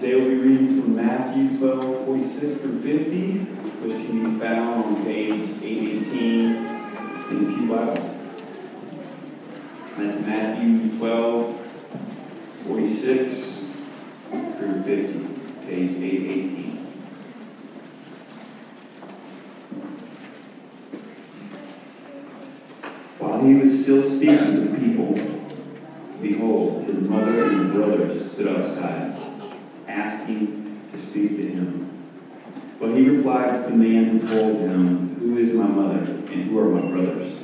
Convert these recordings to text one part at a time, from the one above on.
Today we'll be reading from Matthew 12, 46 through 50, which can be found on page 818 in the Pew Bible. That's Matthew 12, 46 through 50, page 818. While he was still speaking to the people, behold, his mother and his brothers stood outside, asking to speak to him. But he replied to the man who told him, Who is my mother, and who are my brothers?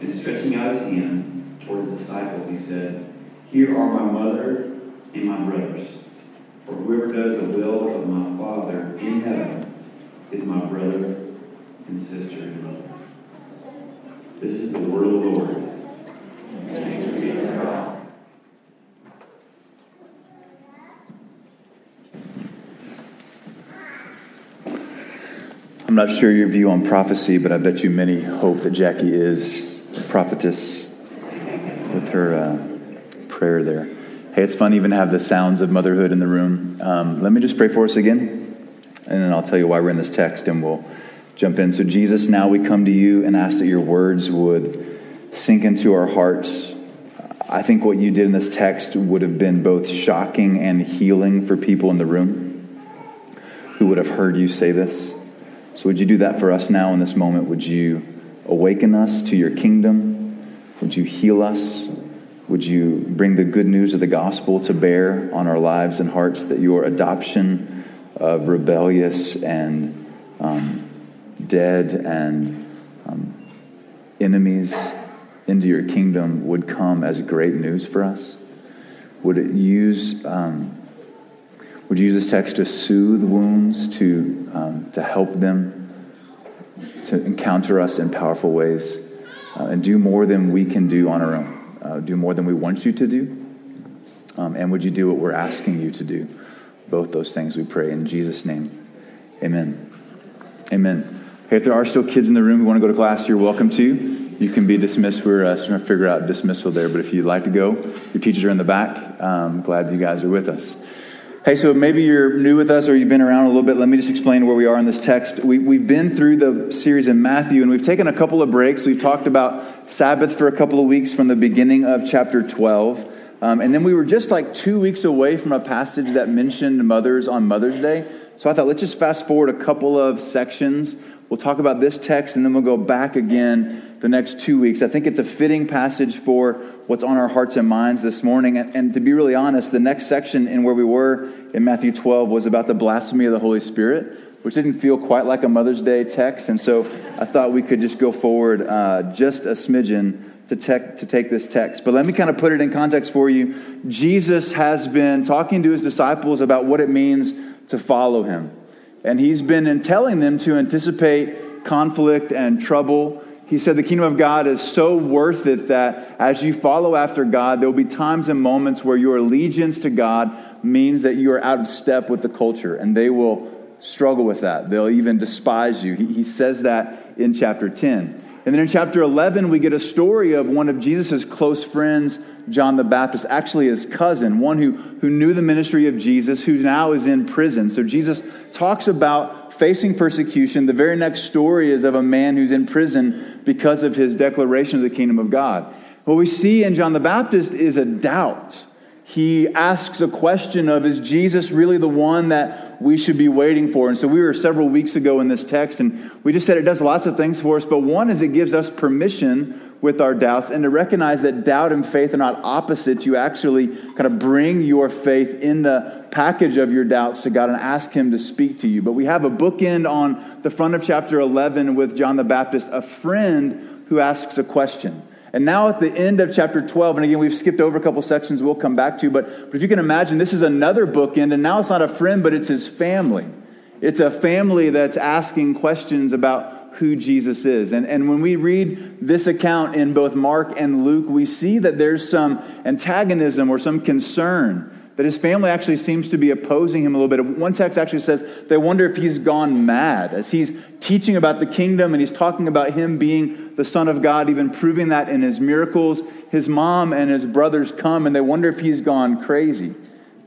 And stretching out his hand towards the disciples, he said, Here are my mother and my brothers. For whoever does the will of my Father in heaven is my brother and sister and mother. This is the word of the Lord. I'm not sure your view on prophecy, but I bet you many hope that Jackie is a prophetess with her uh, prayer there. Hey, it's fun even to have the sounds of motherhood in the room. Um, let me just pray for us again, and then I'll tell you why we're in this text, and we'll jump in. So, Jesus, now we come to you and ask that your words would sink into our hearts. I think what you did in this text would have been both shocking and healing for people in the room who would have heard you say this. So, would you do that for us now in this moment? Would you awaken us to your kingdom? Would you heal us? Would you bring the good news of the gospel to bear on our lives and hearts that your adoption of rebellious and um, dead and um, enemies into your kingdom would come as great news for us? Would it use um, would you use this text to soothe wounds, to um, to help them, to encounter us in powerful ways, uh, and do more than we can do on our own, uh, do more than we want you to do, um, and would you do what we're asking you to do? Both those things we pray in Jesus' name, Amen. Amen. Hey, if there are still kids in the room who want to go to class, you're welcome to. You can be dismissed. We're uh, trying to figure out dismissal there, but if you'd like to go, your teachers are in the back. Um, glad you guys are with us. Hey, so maybe you're new with us or you've been around a little bit. Let me just explain where we are in this text. We, we've been through the series in Matthew and we've taken a couple of breaks. We've talked about Sabbath for a couple of weeks from the beginning of chapter 12. Um, and then we were just like two weeks away from a passage that mentioned mothers on Mother's Day. So I thought, let's just fast forward a couple of sections We'll talk about this text and then we'll go back again the next two weeks. I think it's a fitting passage for what's on our hearts and minds this morning. And, and, to be really honest, the next section in where we were in Matthew 12 was about the blasphemy of the Holy Spirit, which didn't feel quite like a Mother's Day text. And so I thought we could just go forward uh, just a smidgen to, to take this text. But let me kind of put it in context for you. Jesus has been talking to his disciples about what it means to follow him. And he's been in telling them to anticipate conflict and trouble. He said the kingdom of God is so worth it that as you follow after God, there will be times and moments where your allegiance to God means that you are out of step with the culture, and they will struggle with that. They'll even despise you. He, he says that in chapter 10. And then in chapter 11, we get a story of one of Jesus' close friends, John the Baptist, actually his cousin, one who, who knew the ministry of Jesus, who now is in prison. So Jesus talks about facing persecution. The very next story is of a man who's in prison because of his declaration of the kingdom of God. What we see in John the Baptist is a doubt. He asks a question of, is Jesus really the one that we should be waiting for? And so we were several weeks ago in this text, and we just said it does lots of things for us, but one is it gives us permission with our doubts and to recognize that doubt and faith are not opposites. You actually kind of bring your faith in the package of your doubts to God and ask Him to speak to you. But we have a bookend on the front of chapter 11 with John the Baptist, a friend who asks a question. And now at the end of chapter 12, and again, we've skipped over a couple sections we'll come back to, but, but if you can imagine, this is another bookend, and now it's not a friend, but it's his family. It's a family that's asking questions about who Jesus is. And, and when we read this account in both Mark and Luke, we see that there's some antagonism or some concern that his family actually seems to be opposing him a little bit. One text actually says they wonder if he's gone mad as he's teaching about the kingdom and he's talking about him being the Son of God, even proving that in his miracles. His mom and his brothers come and they wonder if he's gone crazy.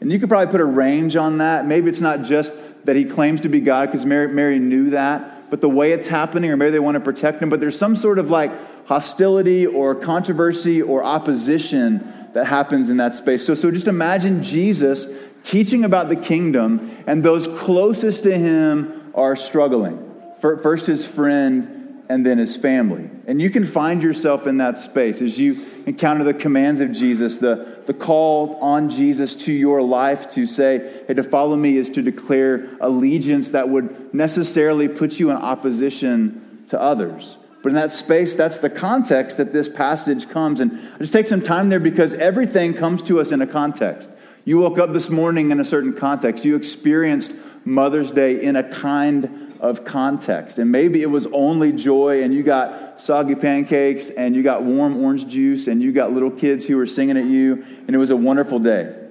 And you could probably put a range on that. Maybe it's not just that he claims to be God because Mary, Mary knew that, but the way it's happening, or maybe they want to protect him, but there's some sort of like hostility or controversy or opposition that happens in that space. So, so just imagine Jesus teaching about the kingdom, and those closest to him are struggling. First, his friend, and then his family. And you can find yourself in that space as you encounter the commands of Jesus, the, the call on Jesus to your life to say, hey, to follow me is to declare allegiance that would necessarily put you in opposition to others. But in that space, that's the context that this passage comes. And I just take some time there because everything comes to us in a context. You woke up this morning in a certain context. You experienced Mother's Day in a kind of context. And maybe it was only joy, and you got soggy pancakes, and you got warm orange juice, and you got little kids who were singing at you, and it was a wonderful day.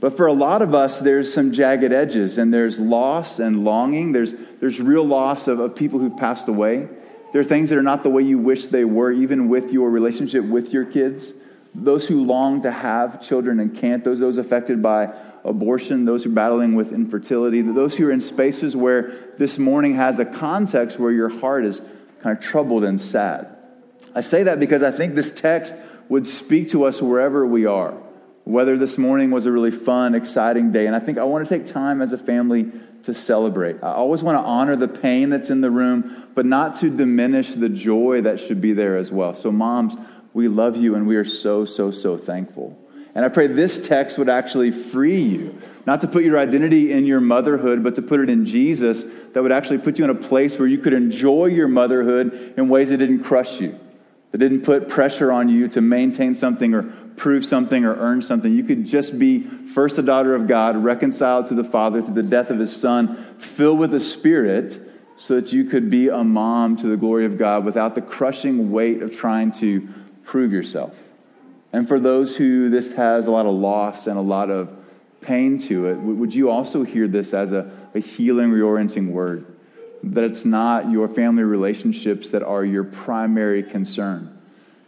But for a lot of us, there's some jagged edges, and there's loss and longing. There's, there's real loss of, of people who've passed away. There are things that are not the way you wish they were, even with your relationship with your kids. Those who long to have children and can't, those, those affected by abortion, those who are battling with infertility, those who are in spaces where this morning has a context where your heart is kind of troubled and sad. I say that because I think this text would speak to us wherever we are. Whether this morning was a really fun, exciting day, and I think I want to take time as a family to celebrate. I always want to honor the pain that's in the room, but not to diminish the joy that should be there as well. So, moms, we love you and we are so, so, so thankful. And I pray this text would actually free you, not to put your identity in your motherhood, but to put it in Jesus, that would actually put you in a place where you could enjoy your motherhood in ways that didn't crush you, that didn't put pressure on you to maintain something or prove something or earn something. You could just be first a daughter of God, reconciled to the Father through the death of his Son, filled with the Spirit, so that you could be a mom to the glory of God without the crushing weight of trying to prove yourself. And for those who this has a lot of loss and a lot of pain to it, would you also hear this as a, a healing, reorienting word? That it's not your family relationships that are your primary concern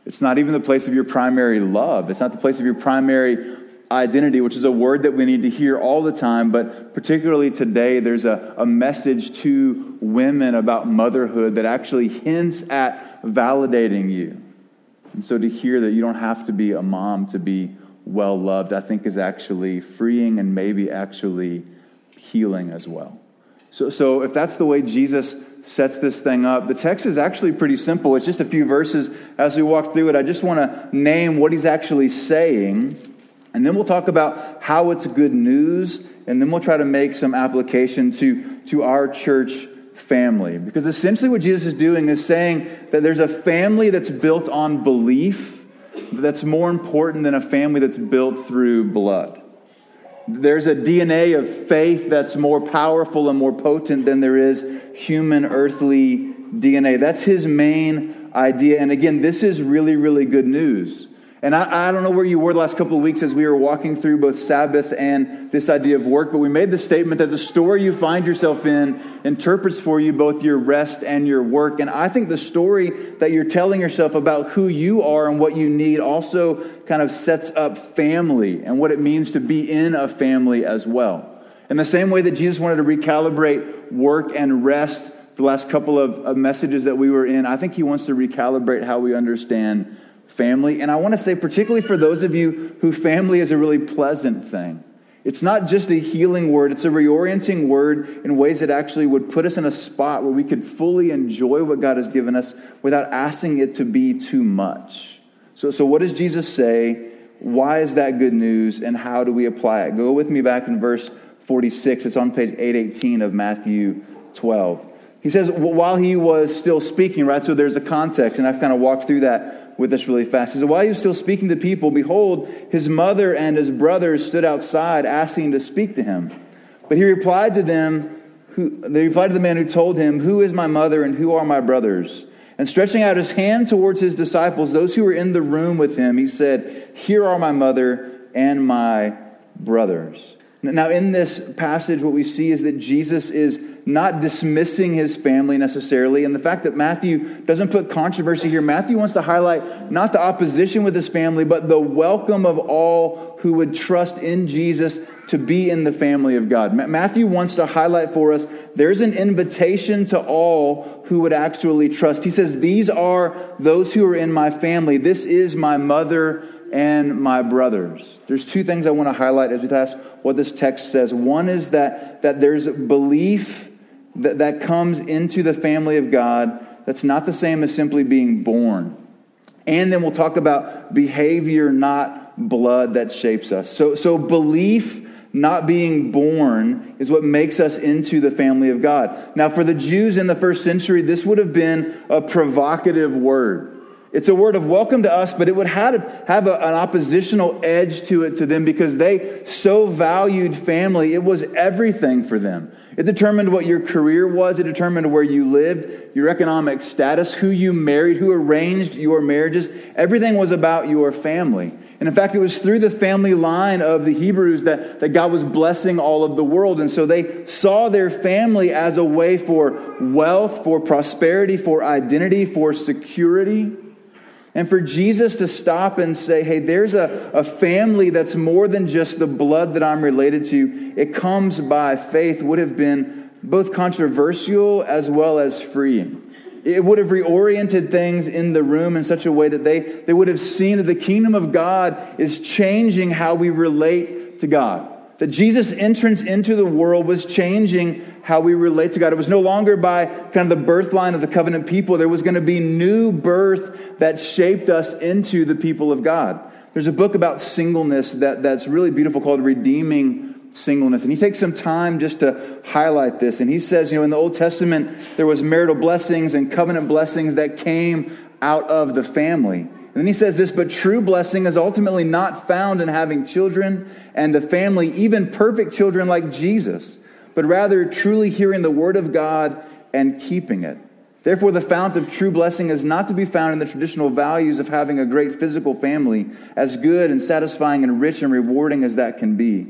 it's not even the place of your primary love. It's not the place of your primary identity, which is a word that we need to hear all the time, but particularly today, there's a, a message to women about motherhood that actually hints at validating you. And so to hear that you don't have to be a mom to be well loved, I think is actually freeing and maybe actually healing as well. So, so if that's the way Jesus sets this thing up. The text is actually pretty simple. It's just a few verses. As we walk through it, I just want to name what he's actually saying, and then we'll talk about how it's good news, and then we'll try to make some application to, to our church family. Because essentially, what Jesus is doing is saying that there's a family that's built on belief that's more important than a family that's built through blood. There's a DNA of faith that's more powerful and more potent than there is human earthly DNA. That's his main idea. And again, this is really, really good news. And I, I, don't know where you were the last couple of weeks as we were walking through both Sabbath and this idea of work, but we made the statement that the story you find yourself in interprets for you both your rest and your work. And I think the story that you're telling yourself about who you are and what you need also kind of sets up family and what it means to be in a family as well. In the same way that Jesus wanted to recalibrate work and rest the last couple of, of messages that we were in, I think he wants to recalibrate how we understand family. And I want to say, particularly for those of you who family is a really pleasant thing, it's not just a healing word, it's a reorienting word in ways that actually would put us in a spot where we could fully enjoy what God has given us without asking it to be too much. So, so what does Jesus say? Why is that good news? And how do we apply it? Go with me back in verse 46. It's on page 818 of Matthew 12. He says, while he was still speaking, right? So there's a context, and I've kind of walked through that with us really fast. He said, While he was still speaking to people, behold, his mother and his brothers stood outside asking to speak to him. But he replied to them, who, they replied to the man who told him, Who is my mother and who are my brothers? And stretching out his hand towards his disciples, those who were in the room with him, he said, Here are my mother and my brothers. Now, in this passage, what we see is that Jesus is not dismissing his family necessarily. And the fact that Matthew doesn't put controversy here, Matthew wants to highlight not the opposition with his family, but the welcome of all who would trust in Jesus to be in the family of God. Matthew wants to highlight for us there's an invitation to all who would actually trust. He says, These are those who are in my family. This is my mother and my brothers. There's two things I want to highlight as we ask what this text says. One is that, that there's belief that, that comes into the family of God that's not the same as simply being born. And then we'll talk about behavior, not blood, that shapes us. So, so belief, not being born, is what makes us into the family of God. Now, for the Jews in the first century, this would have been a provocative word. It's a word of welcome to us, but it would have, have a, an oppositional edge to it to them because they so valued family. It was everything for them. It determined what your career was, it determined where you lived, your economic status, who you married, who arranged your marriages. Everything was about your family. And in fact, it was through the family line of the Hebrews that, that God was blessing all of the world. And so they saw their family as a way for wealth, for prosperity, for identity, for security. And for Jesus to stop and say, hey, there's a, a family that's more than just the blood that I'm related to, it comes by faith, would have been both controversial as well as freeing. It would have reoriented things in the room in such a way that they, they would have seen that the kingdom of God is changing how we relate to God. That Jesus' entrance into the world was changing how we relate to God. It was no longer by kind of the birth line of the covenant people. There was going to be new birth that shaped us into the people of God. There's a book about singleness that, that's really beautiful called Redeeming Singleness. And he takes some time just to highlight this. And he says, you know, in the Old Testament, there was marital blessings and covenant blessings that came out of the family. And then he says this, but true blessing is ultimately not found in having children and the family, even perfect children like Jesus but rather truly hearing the word of God and keeping it. Therefore, the fount of true blessing is not to be found in the traditional values of having a great physical family, as good and satisfying and rich and rewarding as that can be.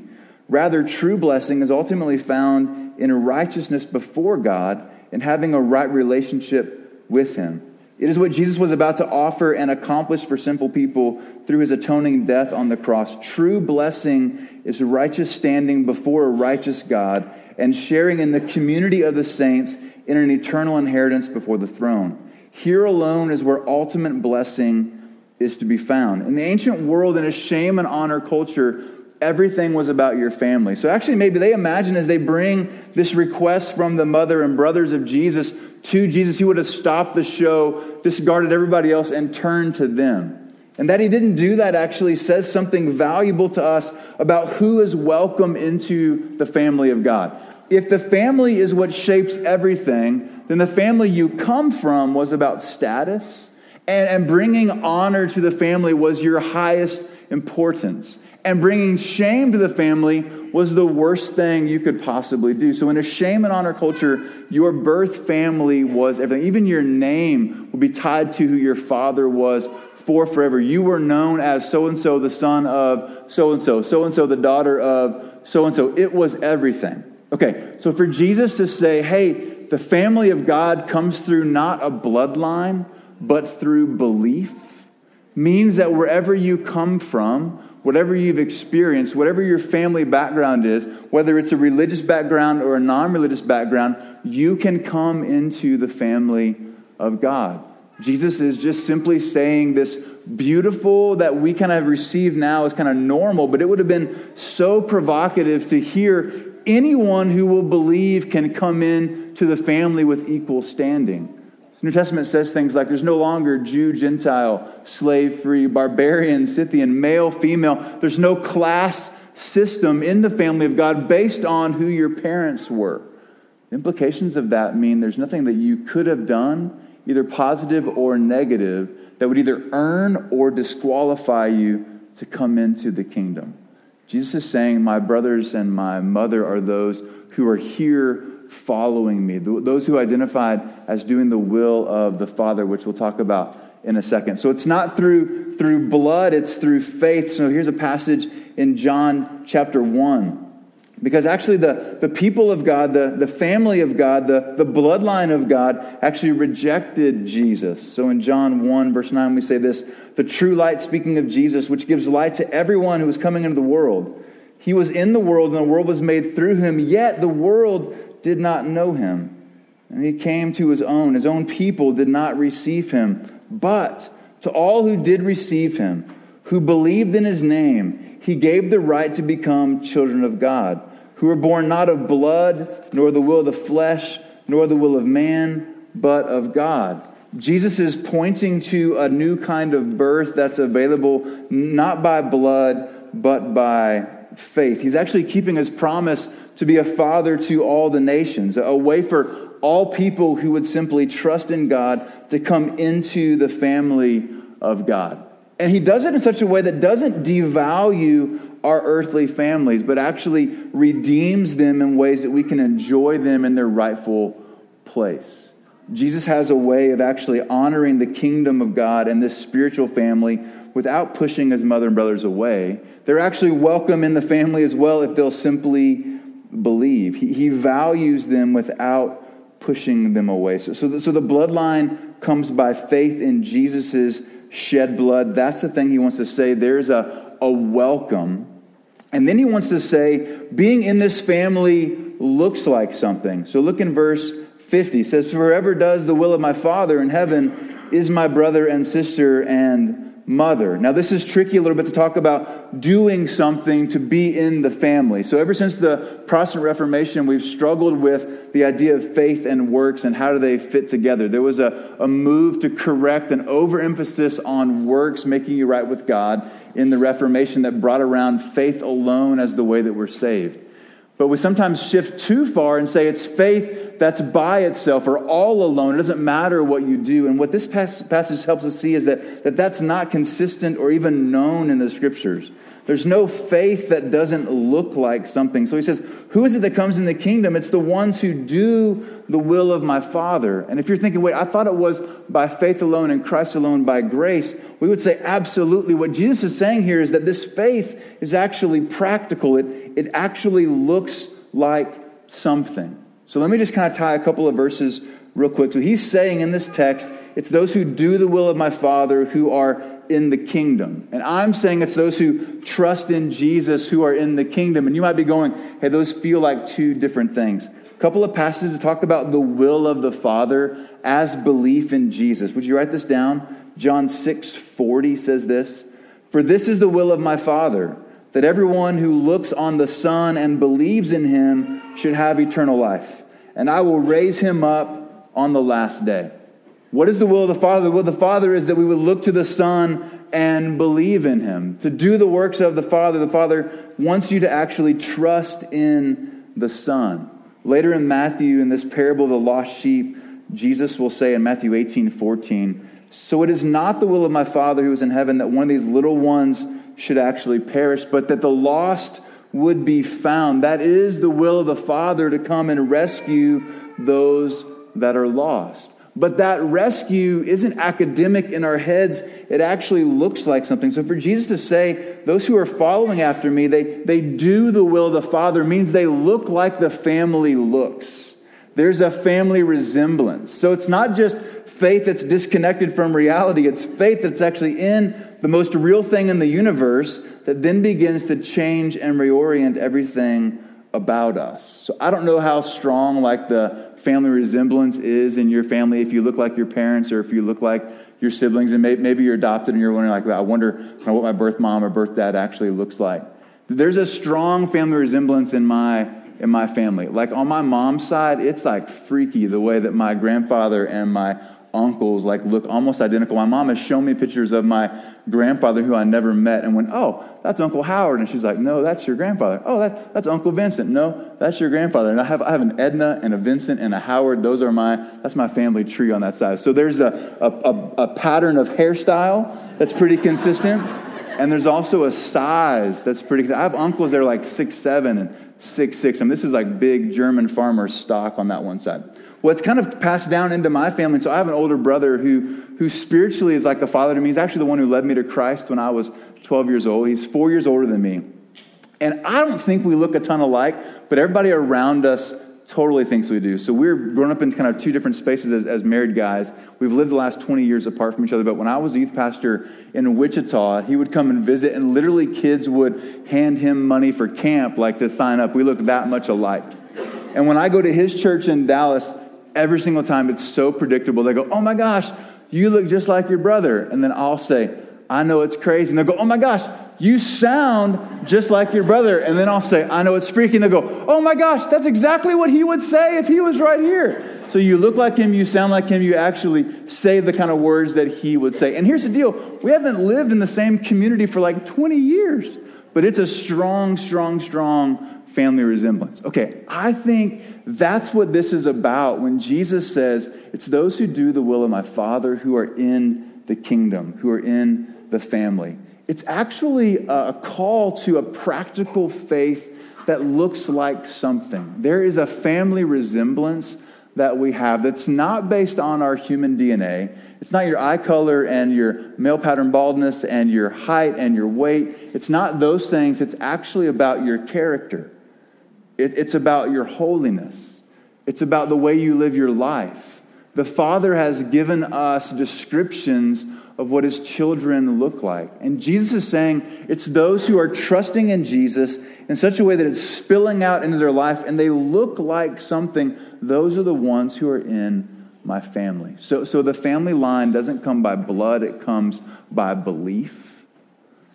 Rather, true blessing is ultimately found in a righteousness before God and having a right relationship with Him. It is what Jesus was about to offer and accomplish for simple people through his atoning death on the cross. True blessing is righteous standing before a righteous God and sharing in the community of the saints in an eternal inheritance before the throne. Here alone is where ultimate blessing is to be found. In the ancient world, in a shame and honor culture, everything was about your family. So actually, maybe they imagine as they bring this request from the mother and brothers of Jesus to Jesus, he would have stopped the show, discarded everybody else, and turned to them. And that he didn't do that actually says something valuable to us about who is welcome into the family of God. If the family is what shapes everything, then the family you come from was about status, and, and bringing honor to the family was your highest importance. And bringing shame to the family was the worst thing you could possibly do. So, in a shame and honor culture, your birth family was everything. Even your name would be tied to who your father was for forever. You were known as so and so, the son of so and so, so and so, the daughter of so and so. It was everything. Okay, so for Jesus to say, hey, the family of God comes through not a bloodline, but through belief, means that wherever you come from, whatever you've experienced, whatever your family background is, whether it's a religious background or a non religious background, you can come into the family of God. Jesus is just simply saying this beautiful that we kind of receive now is kind of normal, but it would have been so provocative to hear anyone who will believe can come in to the family with equal standing. The New Testament says things like there's no longer Jew, Gentile, slave free, barbarian, Scythian, male, female. There's no class system in the family of God based on who your parents were. The implications of that mean there's nothing that you could have done either positive or negative, that would either earn or disqualify you to come into the kingdom. Jesus is saying, My brothers and my mother are those who are here following me, those who identified as doing the will of the Father, which we'll talk about in a second. So it's not through, through blood, it's through faith. So here's a passage in John chapter 1. Because actually, the, the people of God, the, the family of God, the, the bloodline of God actually rejected Jesus. So in John 1, verse 9, we say this The true light, speaking of Jesus, which gives light to everyone who is coming into the world, He was in the world, and the world was made through him, yet the world did not know him. And he came to his own. His own people did not receive him. But to all who did receive him, who believed in his name, he gave the right to become children of God, who were born not of blood, nor the will of the flesh, nor the will of man, but of God. Jesus is pointing to a new kind of birth that's available not by blood, but by faith. He's actually keeping his promise to be a father to all the nations, a way for all people who would simply trust in God to come into the family of God. And he does it in such a way that doesn't devalue our earthly families, but actually redeems them in ways that we can enjoy them in their rightful place. Jesus has a way of actually honoring the kingdom of God and this spiritual family without pushing his mother and brothers away. They're actually welcome in the family as well if they'll simply believe. He, he values them without pushing them away. So, so, the, so the bloodline comes by faith in Jesus' shed blood. That's the thing he wants to say. There's a, a welcome. And then he wants to say, being in this family looks like something. So look in verse 50. It says, Forever does the will of my Father in heaven is my brother and sister and mother. Now, this is tricky a little bit to talk about doing something to be in the family. So, ever since the Protestant Reformation, we've struggled with the idea of faith and works and how do they fit together. There was a, a move to correct an overemphasis on works making you right with God in the Reformation that brought around faith alone as the way that we're saved. But we sometimes shift too far and say it's faith that's by itself or all alone. It doesn't matter what you do. And what this passage helps us see is that, that that's not consistent or even known in the scriptures. There's no faith that doesn't look like something. So he says, Who is it that comes in the kingdom? It's the ones who do the will of my Father. And if you're thinking, wait, I thought it was by faith alone and Christ alone by grace, we would say, absolutely. What Jesus is saying here is that this faith is actually practical, it, it actually looks like something. So let me just kind of tie a couple of verses real quick. So he's saying in this text, it's those who do the will of my Father who are in the kingdom. And I'm saying it's those who trust in Jesus who are in the kingdom. And you might be going, hey, those feel like two different things. Couple of passages to talk about the will of the Father as belief in Jesus. Would you write this down? John 6 40 says this For this is the will of my Father, that everyone who looks on the Son and believes in him should have eternal life and I will raise him up on the last day. What is the will of the Father? The will of the Father is that we would look to the Son and believe in him. To do the works of the Father, the Father wants you to actually trust in the Son. Later in Matthew, in this parable of the lost sheep, Jesus will say in Matthew 18 14, So it is not the will of my Father who is in heaven that one of these little ones should actually perish, but that the lost would be found. That is the will of the Father to come and rescue those that are lost. But that rescue isn't academic in our heads. It actually looks like something. So for Jesus to say, those who are following after me, they, they do the will of the Father, means they look like the family looks. There's a family resemblance. So it's not just faith that's disconnected from reality, it's faith that's actually in the most real thing in the universe that then begins to change and reorient everything about us. So I don't know how strong like the family resemblance is in your family if you look like your parents or if you look like your siblings and maybe you're adopted and you're wondering like I wonder what my birth mom or birth dad actually looks like. There's a strong family resemblance in my in my family. Like on my mom's side, it's like freaky the way that my grandfather and my uncles like look almost identical. My mom has shown me pictures of my grandfather who I never met and went, oh, that's Uncle Howard. And she's like, no, that's your grandfather. Oh, that, that's Uncle Vincent. No, that's your grandfather. And I have, I have an Edna and a Vincent and a Howard. Those are my, that's my family tree on that side. So there's a, a, a, a pattern of hairstyle that's pretty consistent. And there's also a size that's pretty, I have uncles that are like six, seven and six, six. I mean, this is like big German farmer stock on that one side well, it's kind of passed down into my family. So I have an older brother who, who spiritually is like a father to me. He's actually the one who led me to Christ when I was 12 years old. He's four years older than me. And I don't think we look a ton alike, but everybody around us totally thinks we do. So we're grown up in kind of two different spaces as, as married guys. We've lived the last 20 years apart from each other. But when I was a youth pastor in Wichita, he would come and visit, and literally kids would hand him money for camp, like to sign up. We look that much alike. And when I go to his church in Dallas, every single time it's so predictable. They go, Oh my gosh, you look just like your brother. And then I'll say, I know it's crazy. And they'll go, Oh my gosh, you sound just like your brother. And then I'll say, I know it's freaking. They'll go, Oh my gosh, that's exactly what he would say if he was right here. So you look like him, you sound like him, you actually say the kind of words that he would say. And here's the deal we haven't lived in the same community for like 20 years, but it's a strong, strong, strong family resemblance. Okay, I think that's what this is about when Jesus says, It's those who do the will of my Father who are in the kingdom, who are in the family. It's actually a call to a practical faith that looks like something. There is a family resemblance that we have that's not based on our human DNA. It's not your eye color and your male pattern baldness and your height and your weight. It's not those things. It's actually about your character. It, it's about your holiness. It's about the way you live your life. The Father has given us descriptions of what his children look like. And Jesus is saying it's those who are trusting in Jesus in such a way that it's spilling out into their life and they look like something. Those are the ones who are in my family. So, so the family line doesn't come by blood, it comes by belief.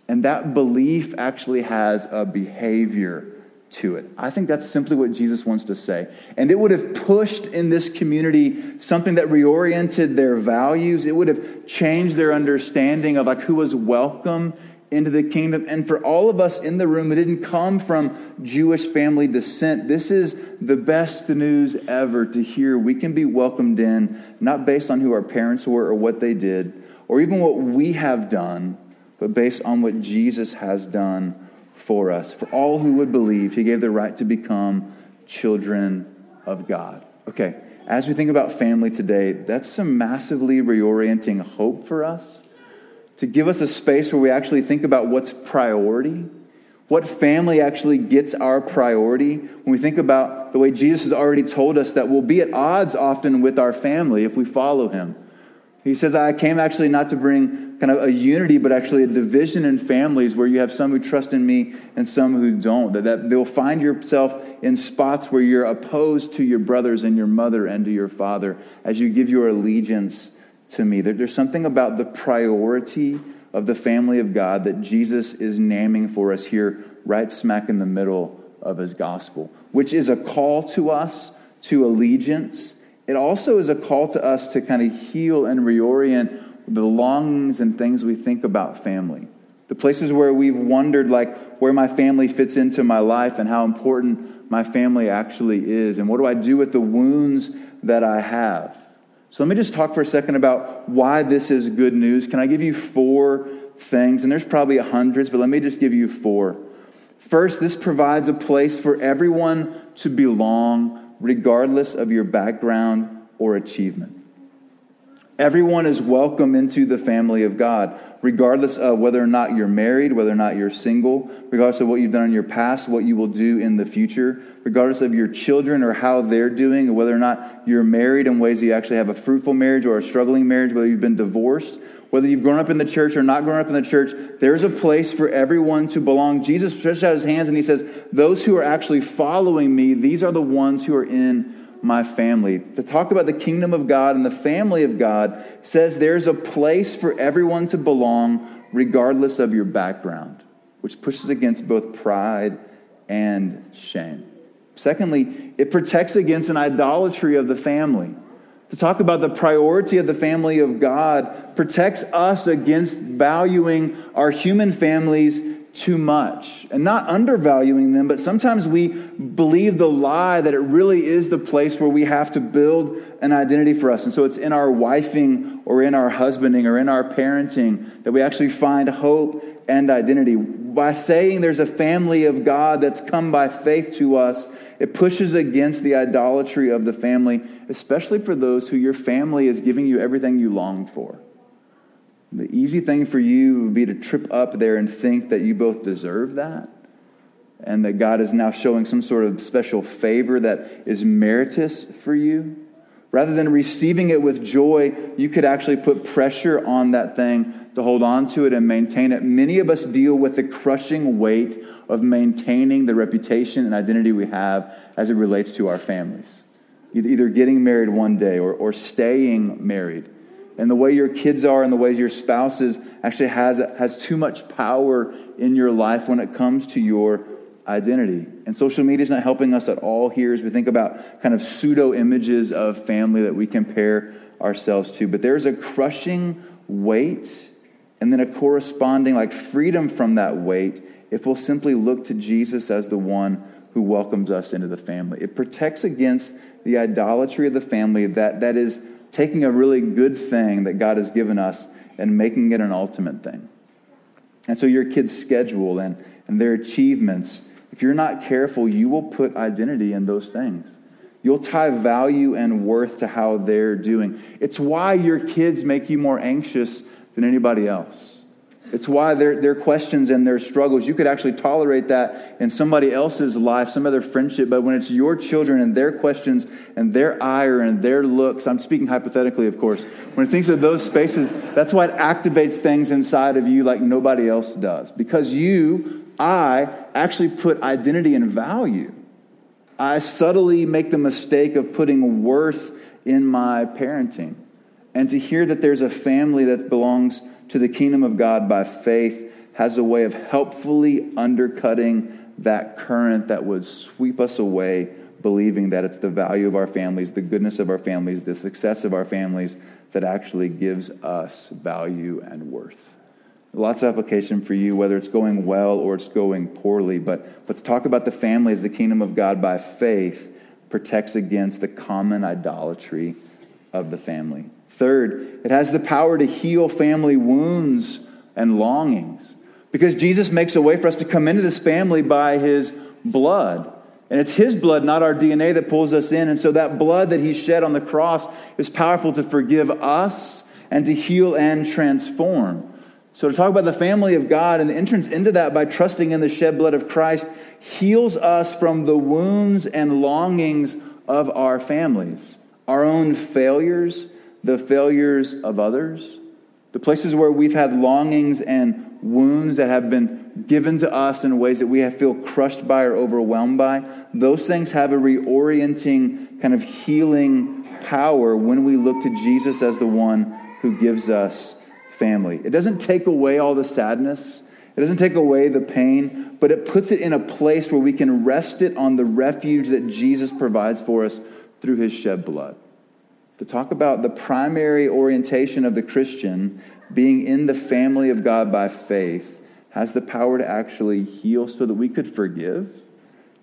And that belief actually has a behavior to it. I think that's simply what Jesus wants to say. And it would have pushed in this community something that reoriented their values. It would have changed their understanding of like who was welcome into the kingdom. And for all of us in the room who didn't come from Jewish family descent, this is the best news ever to hear. We can be welcomed in, not based on who our parents were or what they did, or even what we have done, but based on what Jesus has done for us. For all who would believe, he gave the right to become children of God. Okay, as we think about family today, that's some massively reorienting hope for us to give us a space where we actually think about what's priority, what family actually gets our priority. When we think about the way Jesus has already told us that we'll be at odds often with our family if we follow him. He says, I came actually not to bring kind of a unity, but actually a division in families where you have some who trust in me and some who don't. That, that they'll find yourself in spots where you're opposed to your brothers and your mother and to your father as you give your allegiance to me. There, there's something about the priority of the family of God that Jesus is naming for us here, right smack in the middle of his gospel, which is a call to us to allegiance it also is a call to us to kind of heal and reorient the longings and things we think about family. The places where we've wondered, like, where my family fits into my life and how important my family actually is. And what do I do with the wounds that I have? So let me just talk for a second about why this is good news. Can I give you four things? And there's probably hundreds, but let me just give you four. First, this provides a place for everyone to belong regardless of your background or achievement. Everyone is welcome into the family of God, regardless of whether or not you're married, whether or not you're single, regardless of what you've done in your past, what you will do in the future, regardless of your children or how they're doing, or whether or not you're married in ways that you actually have a fruitful marriage or a struggling marriage, whether you've been divorced, whether you've grown up in the church or not grown up in the church, there's a place for everyone to belong. Jesus stretches out his hands and he says, Those who are actually following me, these are the ones who are in my family. To talk about the kingdom of God and the family of God says there's a place for everyone to belong, regardless of your background, which pushes against both pride and shame. Secondly, it protects against an idolatry of the family to talk about the priority of the family of God protects us against valuing our human families too much and not undervaluing them, but sometimes we believe the lie that it really is the place where we have to build an identity for us. And so it's in our wifing or in our husbanding or in our parenting that we actually find hope and identity. By saying there's a family of God that's come by faith to us, it pushes against the idolatry of the family, especially for those who your family is giving you everything you longed for. The easy thing for you would be to trip up there and think that you both deserve that. and that God is now showing some sort of special favor that is meritorious for you, rather than receiving it with joy, you could actually put pressure on that thing to hold on to it and maintain it. Many of us deal with the crushing weight of maintaining the reputation and identity we have as it relates to our families. Either getting married one day or, or staying married. And the way your kids are and the ways your spouse is actually has, has too much power in your life when it comes to your identity. And social media is not helping us at all here as we think about kind of pseudo images of family that we compare ourselves to. But there's a crushing weight and then a corresponding like freedom from that weight if we'll simply look to Jesus as the one who welcomes us into the family. It protects against the idolatry of the family that, that is taking a really good thing that God has given us and making it an ultimate thing. And so your kids' schedule and, and their achievements if you're not careful, you will put identity in those things. You'll tie value and worth to how they're doing. It's why your kids make you more anxious than anybody else. It's why their, their questions and their struggles, you could actually tolerate that in somebody else's life, some other friendship, but when it's your children and their questions and their ire and their looks, I'm speaking hypothetically, of course, when it thinks of those spaces, that's why it activates things inside of you like nobody else does. Because you I actually put identity and value. I subtly make the mistake of putting worth in my parenting. And to hear that there's a family that belongs to the kingdom of God by faith has a way of helpfully undercutting that current that would sweep us away, believing that it's the value of our families, the goodness of our families, the success of our families that actually gives us value and worth. Lots of application for you, whether it's going well or it's going poorly. But, let's talk about the family as the kingdom of God by faith protects against the common idolatry of the family. Third, it has the power to heal family wounds and longings. Because Jesus makes a way for us to come into this family by his blood. And it's his blood, not our DNA, that pulls us in. And so that blood that he shed on the cross is powerful to forgive us and to heal and transform. So, to talk about the family of God and the entrance into that by trusting in the shed blood of Christ heals us from the wounds and longings of our families, our own failures, the failures of others, the places where we've had longings and wounds that have been given to us in ways that we feel crushed by or overwhelmed by. Those things have a reorienting, kind of healing power when we look to Jesus as the one who gives us family. It doesn't take away all the sadness, it doesn't take away the pain, but it puts it in a place where we can rest it on the refuge that Jesus provides for us through his shed blood. To talk about the primary orientation of the Christian being in the family of God by faith has the power to actually heal so that we could forgive,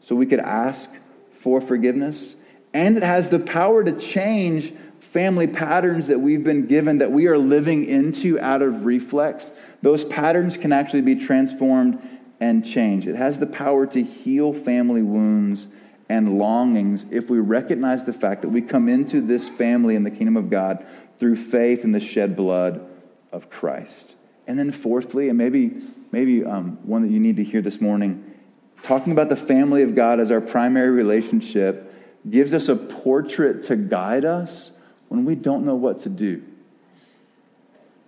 so we could ask for forgiveness, and it has the power to change family patterns that we've been given that we are living into out of reflex, those patterns can actually be transformed and changed. It has the power to heal family wounds and longings if we recognize the fact that we come into this family in the kingdom of God through faith in the shed blood of Christ. And then, fourthly, and maybe, maybe um, one that you need to hear this morning, talking about the family of God as our primary relationship gives us a portrait to guide us when we don't know what to do.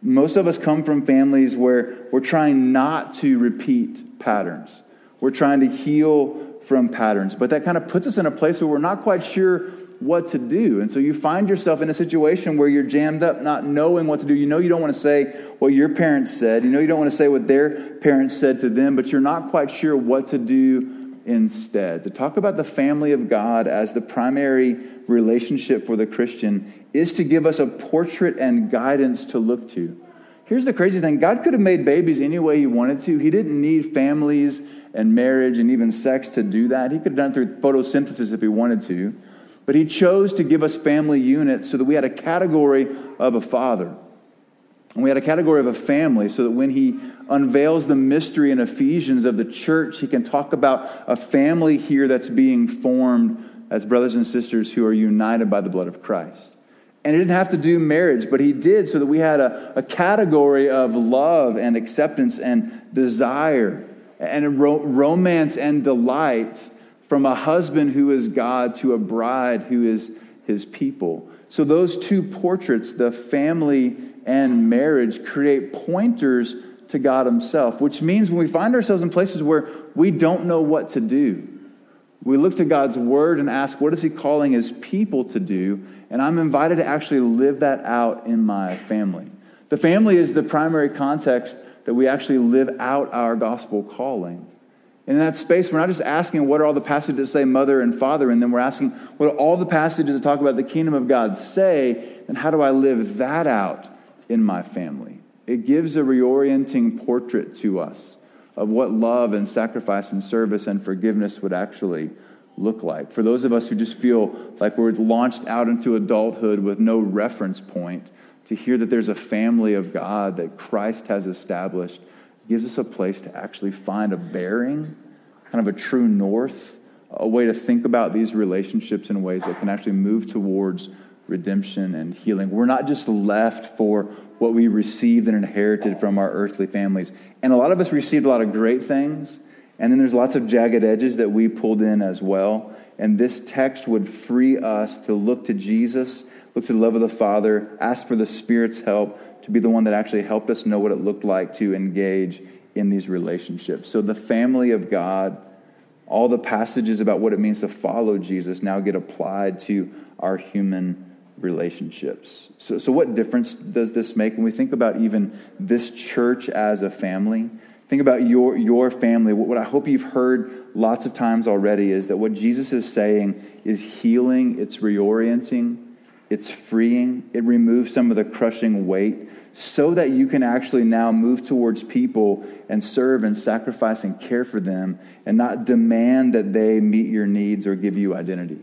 Most of us come from families where we're trying not to repeat patterns. We're trying to heal from patterns, but that kind of puts us in a place where we're not quite sure what to do. And so you find yourself in a situation where you're jammed up, not knowing what to do. You know you don't want to say what your parents said. You know you don't want to say what their parents said to them, but you're not quite sure what to do instead. To talk about the family of God as the primary relationship for the Christian is to give us a portrait and guidance to look to. Here's the crazy thing God could have made babies any way He wanted to. He didn't need families and marriage and even sex to do that. He could have done it through photosynthesis if He wanted to. But He chose to give us family units so that we had a category of a father. And we had a category of a family so that when He unveils the mystery in Ephesians of the church, He can talk about a family here that's being formed as brothers and sisters who are united by the blood of Christ. And he didn't have to do marriage, but he did so that we had a, a category of love and acceptance and desire and ro- romance and delight from a husband who is God to a bride who is his people. So, those two portraits, the family and marriage, create pointers to God Himself, which means when we find ourselves in places where we don't know what to do, we look to God's Word and ask, what is He calling His people to do? And I'm invited to actually live that out in my family. The family is the primary context that we actually live out our gospel calling. And in that space, we're not just asking what are all the passages that say mother and father, and then we're asking what are all the passages that talk about the kingdom of God say, and how do I live that out in my family? It gives a reorienting portrait to us of what love and sacrifice and service and forgiveness would actually look like. For those of us who just feel like we're launched out into adulthood with no reference point, to hear that there's a family of God that Christ has established gives us a place to actually find a bearing, kind of a true north, a way to think about these relationships in ways that can actually move towards redemption and healing. We're not just left for what we received and inherited from our earthly families. And a lot of us received a lot of great things, and then there's lots of jagged edges that we pulled in as well. And this text would free us to look to Jesus, look to the love of the Father, ask for the Spirit's help to be the one that actually helped us know what it looked like to engage in these relationships. So the family of God, all the passages about what it means to follow Jesus now get applied to our human relationships. So, so what difference does this make when we think about even this church as a family? Think about your, your family. What, I hope you've heard lots of times already is that what Jesus is saying is healing, it's reorienting, it's freeing, it removes some of the crushing weight so that you can actually now move towards people and serve and sacrifice and care for them and not demand that they meet your needs or give you identity.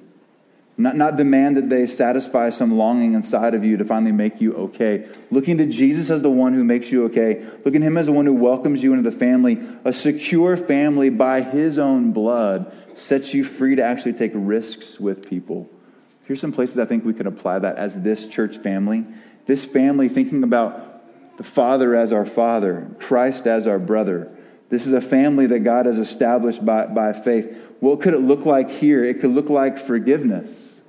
Not, not demand that they satisfy some longing inside of you to finally make you okay. Looking to Jesus as the one who makes you okay. Looking at him as the one who welcomes you into the family. A secure family by his own blood sets you free to actually take risks with people. Here's some places I think we could apply that as this church family. This family thinking about the Father as our Father, Christ as our brother. This is a family that God has established by, by faith. What could it look like here? It could look like forgiveness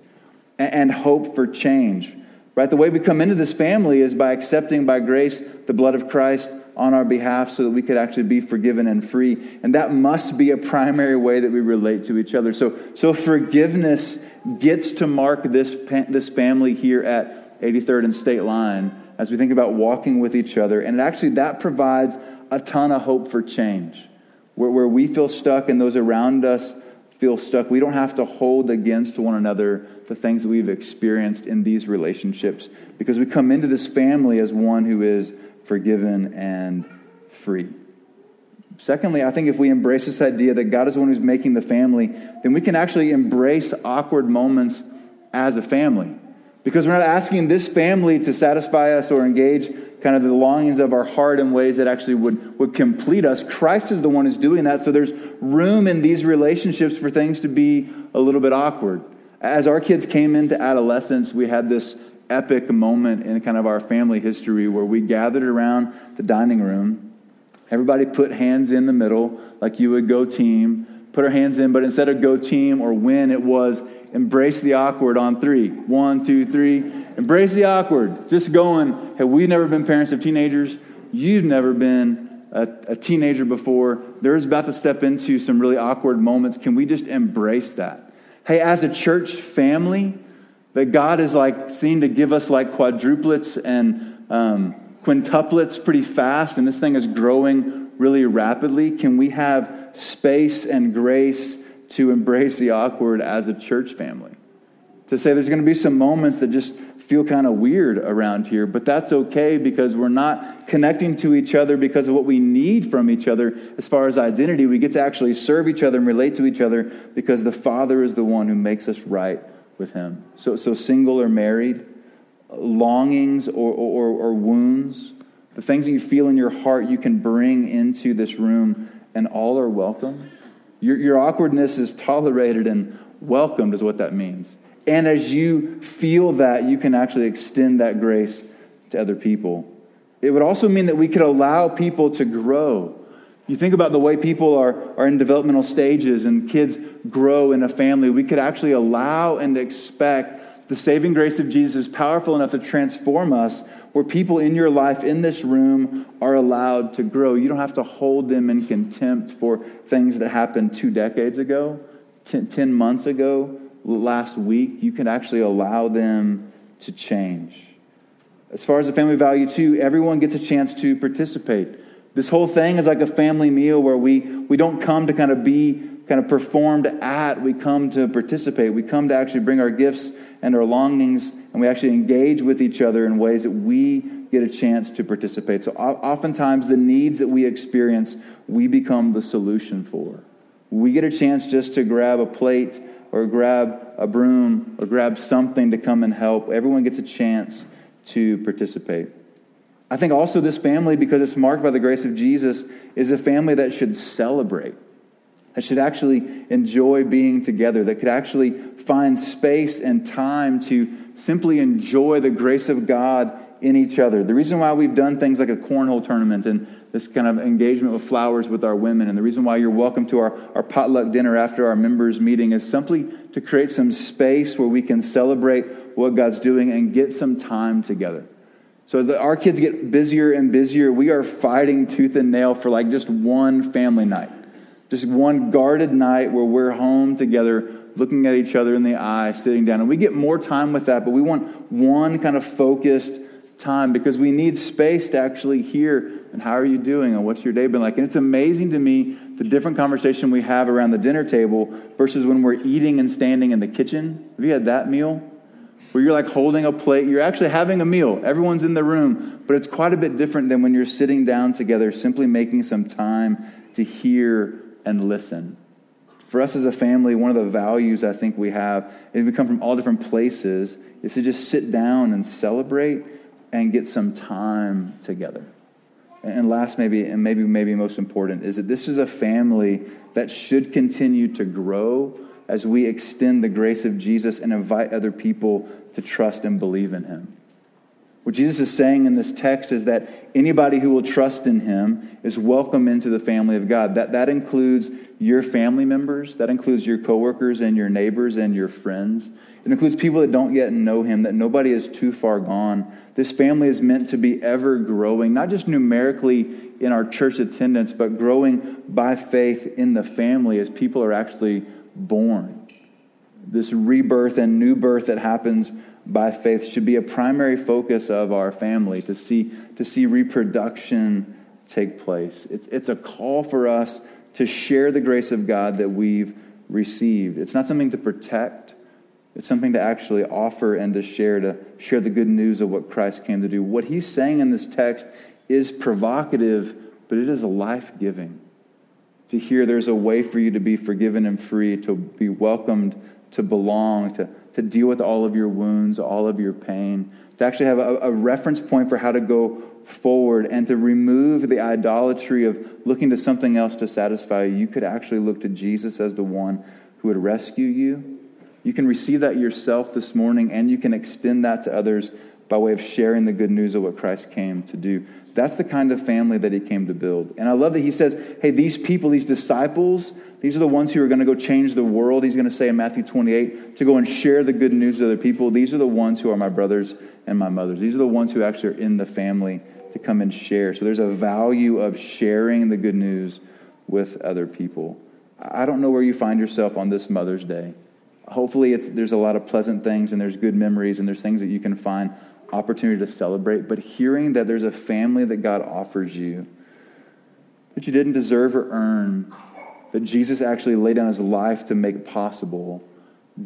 and, hope for change. Right? The way we come into this family is by accepting by grace the blood of Christ on our behalf so that we could actually be forgiven and free. And that must be a primary way that we relate to each other. So, so forgiveness gets to mark this, this family here at 83rd and State Line as we think about walking with each other. And actually, that provides a ton of hope for change. Where, where we feel stuck and those around us feel stuck, we don't have to hold against one another the things that we've experienced in these relationships because we come into this family as one who is forgiven and free. Secondly, I think if we embrace this idea that God is the one who's making the family, then we can actually embrace awkward moments as a family. Because we're not asking this family to satisfy us or engage kind of the longings of our heart in ways that actually would, would complete us. Christ is the one who's doing that. So there's room in these relationships for things to be a little bit awkward. As our kids came into adolescence, we had this epic moment in kind of our family history where we gathered around the dining room. Everybody put hands in the middle, like you would go team, put our hands in, but instead of go team or win, it was embrace the awkward on three. One, two, three. Embrace the awkward. Just going, have we never been parents of teenagers? You've never been a, a teenager before. They're about to step into some really awkward moments. Can we just embrace that? Hey, as a church family, that God is like seen to give us like quadruplets and um, quintuplets pretty fast, and this thing is growing really rapidly. Can we have space and grace to embrace the awkward as a church family. To say there's going to be some moments that just feel kind of weird around here, but that's okay because we're not connecting to each other because of what we need from each other as far as identity. We get to actually serve each other and relate to each other because the Father is the one who makes us right with Him. So, so single or married, longings or, or, or wounds, the things that you feel in your heart, you can bring into this room, and all are welcome. Your, your awkwardness is tolerated and welcomed, is what that means. And as you feel that, you can actually extend that grace to other people. It would also mean that we could allow people to grow, You think about the way people are, are in developmental stages and kids grow in a family. We could actually allow and expect the saving grace of Jesus is powerful enough to transform us where people in your life, in this room, are allowed to grow. You don't have to hold them in contempt for things that happened two decades ago, ten, 10 months ago, last week. You can actually allow them to change. As far as the family value, too, everyone gets a chance to participate. This whole thing is like a family meal where we, we don't come to kind of be kind of performed at, we come to participate. We come to actually bring our gifts and our longings, and we actually engage with each other in ways that we get a chance to participate. So, oftentimes, the needs that we experience, we become the solution for. We get a chance just to grab a plate or grab a broom or grab something to come and help. Everyone gets a chance to participate. I think also this family, because it's marked by the grace of Jesus, is a family that should celebrate, that should actually enjoy being together, that could actually find space and time to simply enjoy the grace of God in each other. The reason why we've done things like a cornhole tournament and this kind of engagement with flowers with our women, and the reason why you're welcome to our, our potluck dinner after our members' meeting is simply to create some space where we can celebrate what God's doing and get some time together. So that our kids get busier and busier. We are fighting tooth and nail for like just one family night, just one guarded night where we're home together looking at each other in the eye, sitting down. And we get more time with that, but we want one kind of focused time because we need space to actually hear and how are you doing and what's your day been like. And it's amazing to me the different conversation we have around the dinner table versus when we're eating and standing in the kitchen. Have you had that meal? Where you're like holding a plate, you're actually having a meal. Everyone's in the room, but it's quite a bit different than when you're sitting down together, simply making some time to hear and listen. For us as a family, one of the values I think we have is we come from all different places, is to just sit down and celebrate and get some time together. And last, maybe, and maybe, maybe most important, is that this is a family that should continue to grow as we extend the grace of Jesus and invite other people to trust and believe in him. What Jesus is saying in this text is that anybody who will trust in him is welcome into the family of God. That, that includes your family members, that includes your coworkers and your neighbors and your friends. It includes people that don't yet know him, that nobody is too far gone. This family is meant to be ever growing, not just numerically in our church attendance, but growing by faith in the family as people are actually born. This rebirth and new birth that happens by faith should be a primary focus of our family to see, to see reproduction take place. It's, it's a call for us to share the grace of God that we've received. It's not something to protect, it's something to actually offer and to share, to share the good news of what Christ came to do. What he's saying in this text is provocative, but it is life giving. To hear there's a way for you to be forgiven and free, to be welcomed, to belong, to to deal with all of your wounds, all of your pain, to actually have a, a reference point for how to go forward and to remove the idolatry of looking to something else to satisfy you. You could actually look to Jesus as the one who would rescue you. You can receive that yourself this morning, and you can extend that to others by way of sharing the good news of what Christ came to do. That's the kind of family that he came to build. And I love that he says, hey, these people, these disciples, these are the ones who are going to go change the world. He's going to say in Matthew 28 to go and share the good news with other people. These are the ones who are my brothers and my mothers. These are the ones who actually are in the family to come and share. So there's a value of sharing the good news with other people. I don't know where you find yourself on this Mother's Day. Hopefully, it's there's a lot of pleasant things and there's good memories and there's things that you can find opportunity to celebrate, but hearing that there's a family that God offers you that you didn't deserve or earn, that Jesus actually laid down his life to make possible,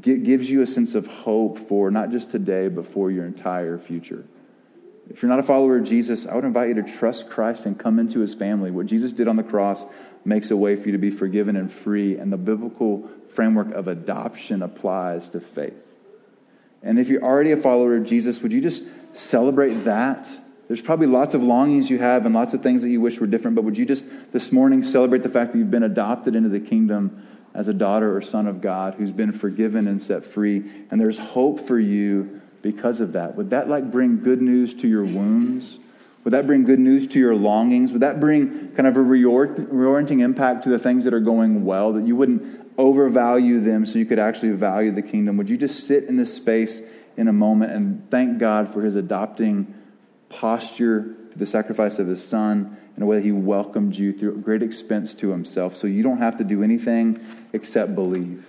gives you a sense of hope for not just today, but for your entire future. If you're not a follower of Jesus, I would invite you to trust Christ and come into his family. What Jesus did on the cross makes a way for you to be forgiven and free, and the biblical framework of adoption applies to faith. And if you're already a follower of Jesus, would you just celebrate that? There's probably lots of longings you have and lots of things that you wish were different, but would you just this morning celebrate the fact that you've been adopted into the kingdom as a daughter or son of God who's been forgiven and set free, and there's hope for you because of that? Would that like bring good news to your wounds? Would that bring good news to your longings? Would that bring kind of a reorienting impact to the things that are going well, that you wouldn't overvalue them so you could actually value the kingdom? Would you just sit in this space in a moment and thank God for his adopting posture through the sacrifice of his son in a way that he welcomed you through great expense to himself so you don't have to do anything except believe.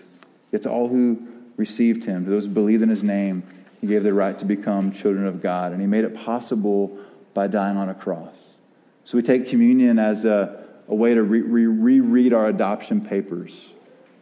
It's all who received him, to those who believe in his name, he gave the right to become children of God, and he made it possible by dying on a cross. So we take communion as a, a way to re- re- reread our adoption papers.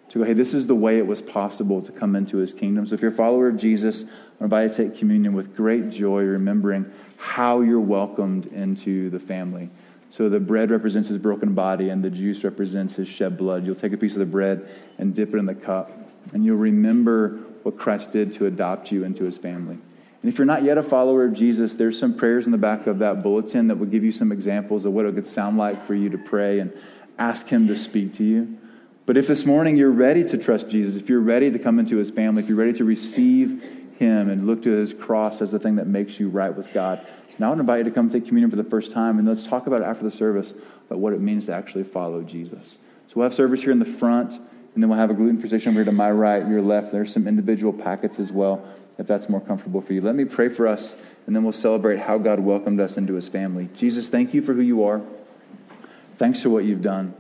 To go, hey, this is the way it was possible to come into his kingdom. So if you're a follower of Jesus, About to take communion with great joy, remembering how you're welcomed into the family. So the bread represents his broken body, and the juice represents his shed blood. You'll take a piece of the bread and dip it in the cup, and you'll remember what Christ did to adopt you into his family. And if you're not yet a follower of Jesus, there's some prayers in the back of that bulletin that will give you some examples of what it could sound like for you to pray and ask him to speak to you. But if this morning you're ready to trust Jesus, if you're ready to come into his family, if you're ready to receive him and look to his cross as the thing that makes you right with God, now I want to invite you to come take communion for the first time, and let's talk about it after the service about what it means to actually follow Jesus. So we'll have service here in the front, and then we'll have a gluten free section over here to my right, your left. There's some individual packets as well, if that's more comfortable for you. Let me pray for us, and then we'll celebrate how God welcomed us into his family. Jesus, thank you for who you are. Thanks for what you've done.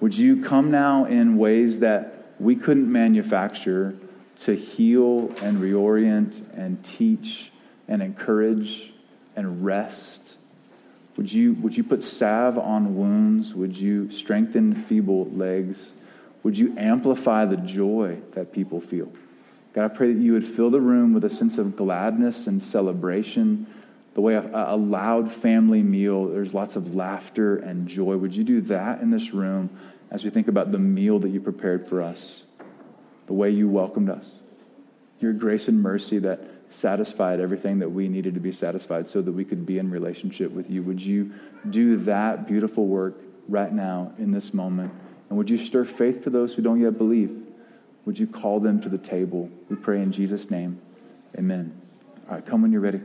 Would you come now in ways that we couldn't manufacture to heal and reorient and teach and encourage and rest? Would you, would you put salve on wounds? Would you strengthen feeble legs? Would you amplify the joy that people feel? God, I pray that you would fill the room with a sense of gladness and celebration. The way a, a loud family meal, there's lots of laughter and joy. Would you do that in this room as we think about the meal that you prepared for us, the way you welcomed us, your grace and mercy that satisfied everything that we needed to be satisfied so that we could be in relationship with you. Would you do that beautiful work right now in this moment? And would you stir faith for those who don't yet believe? Would you call them to the table? We pray in Jesus' name. Amen. All right, come when you're ready.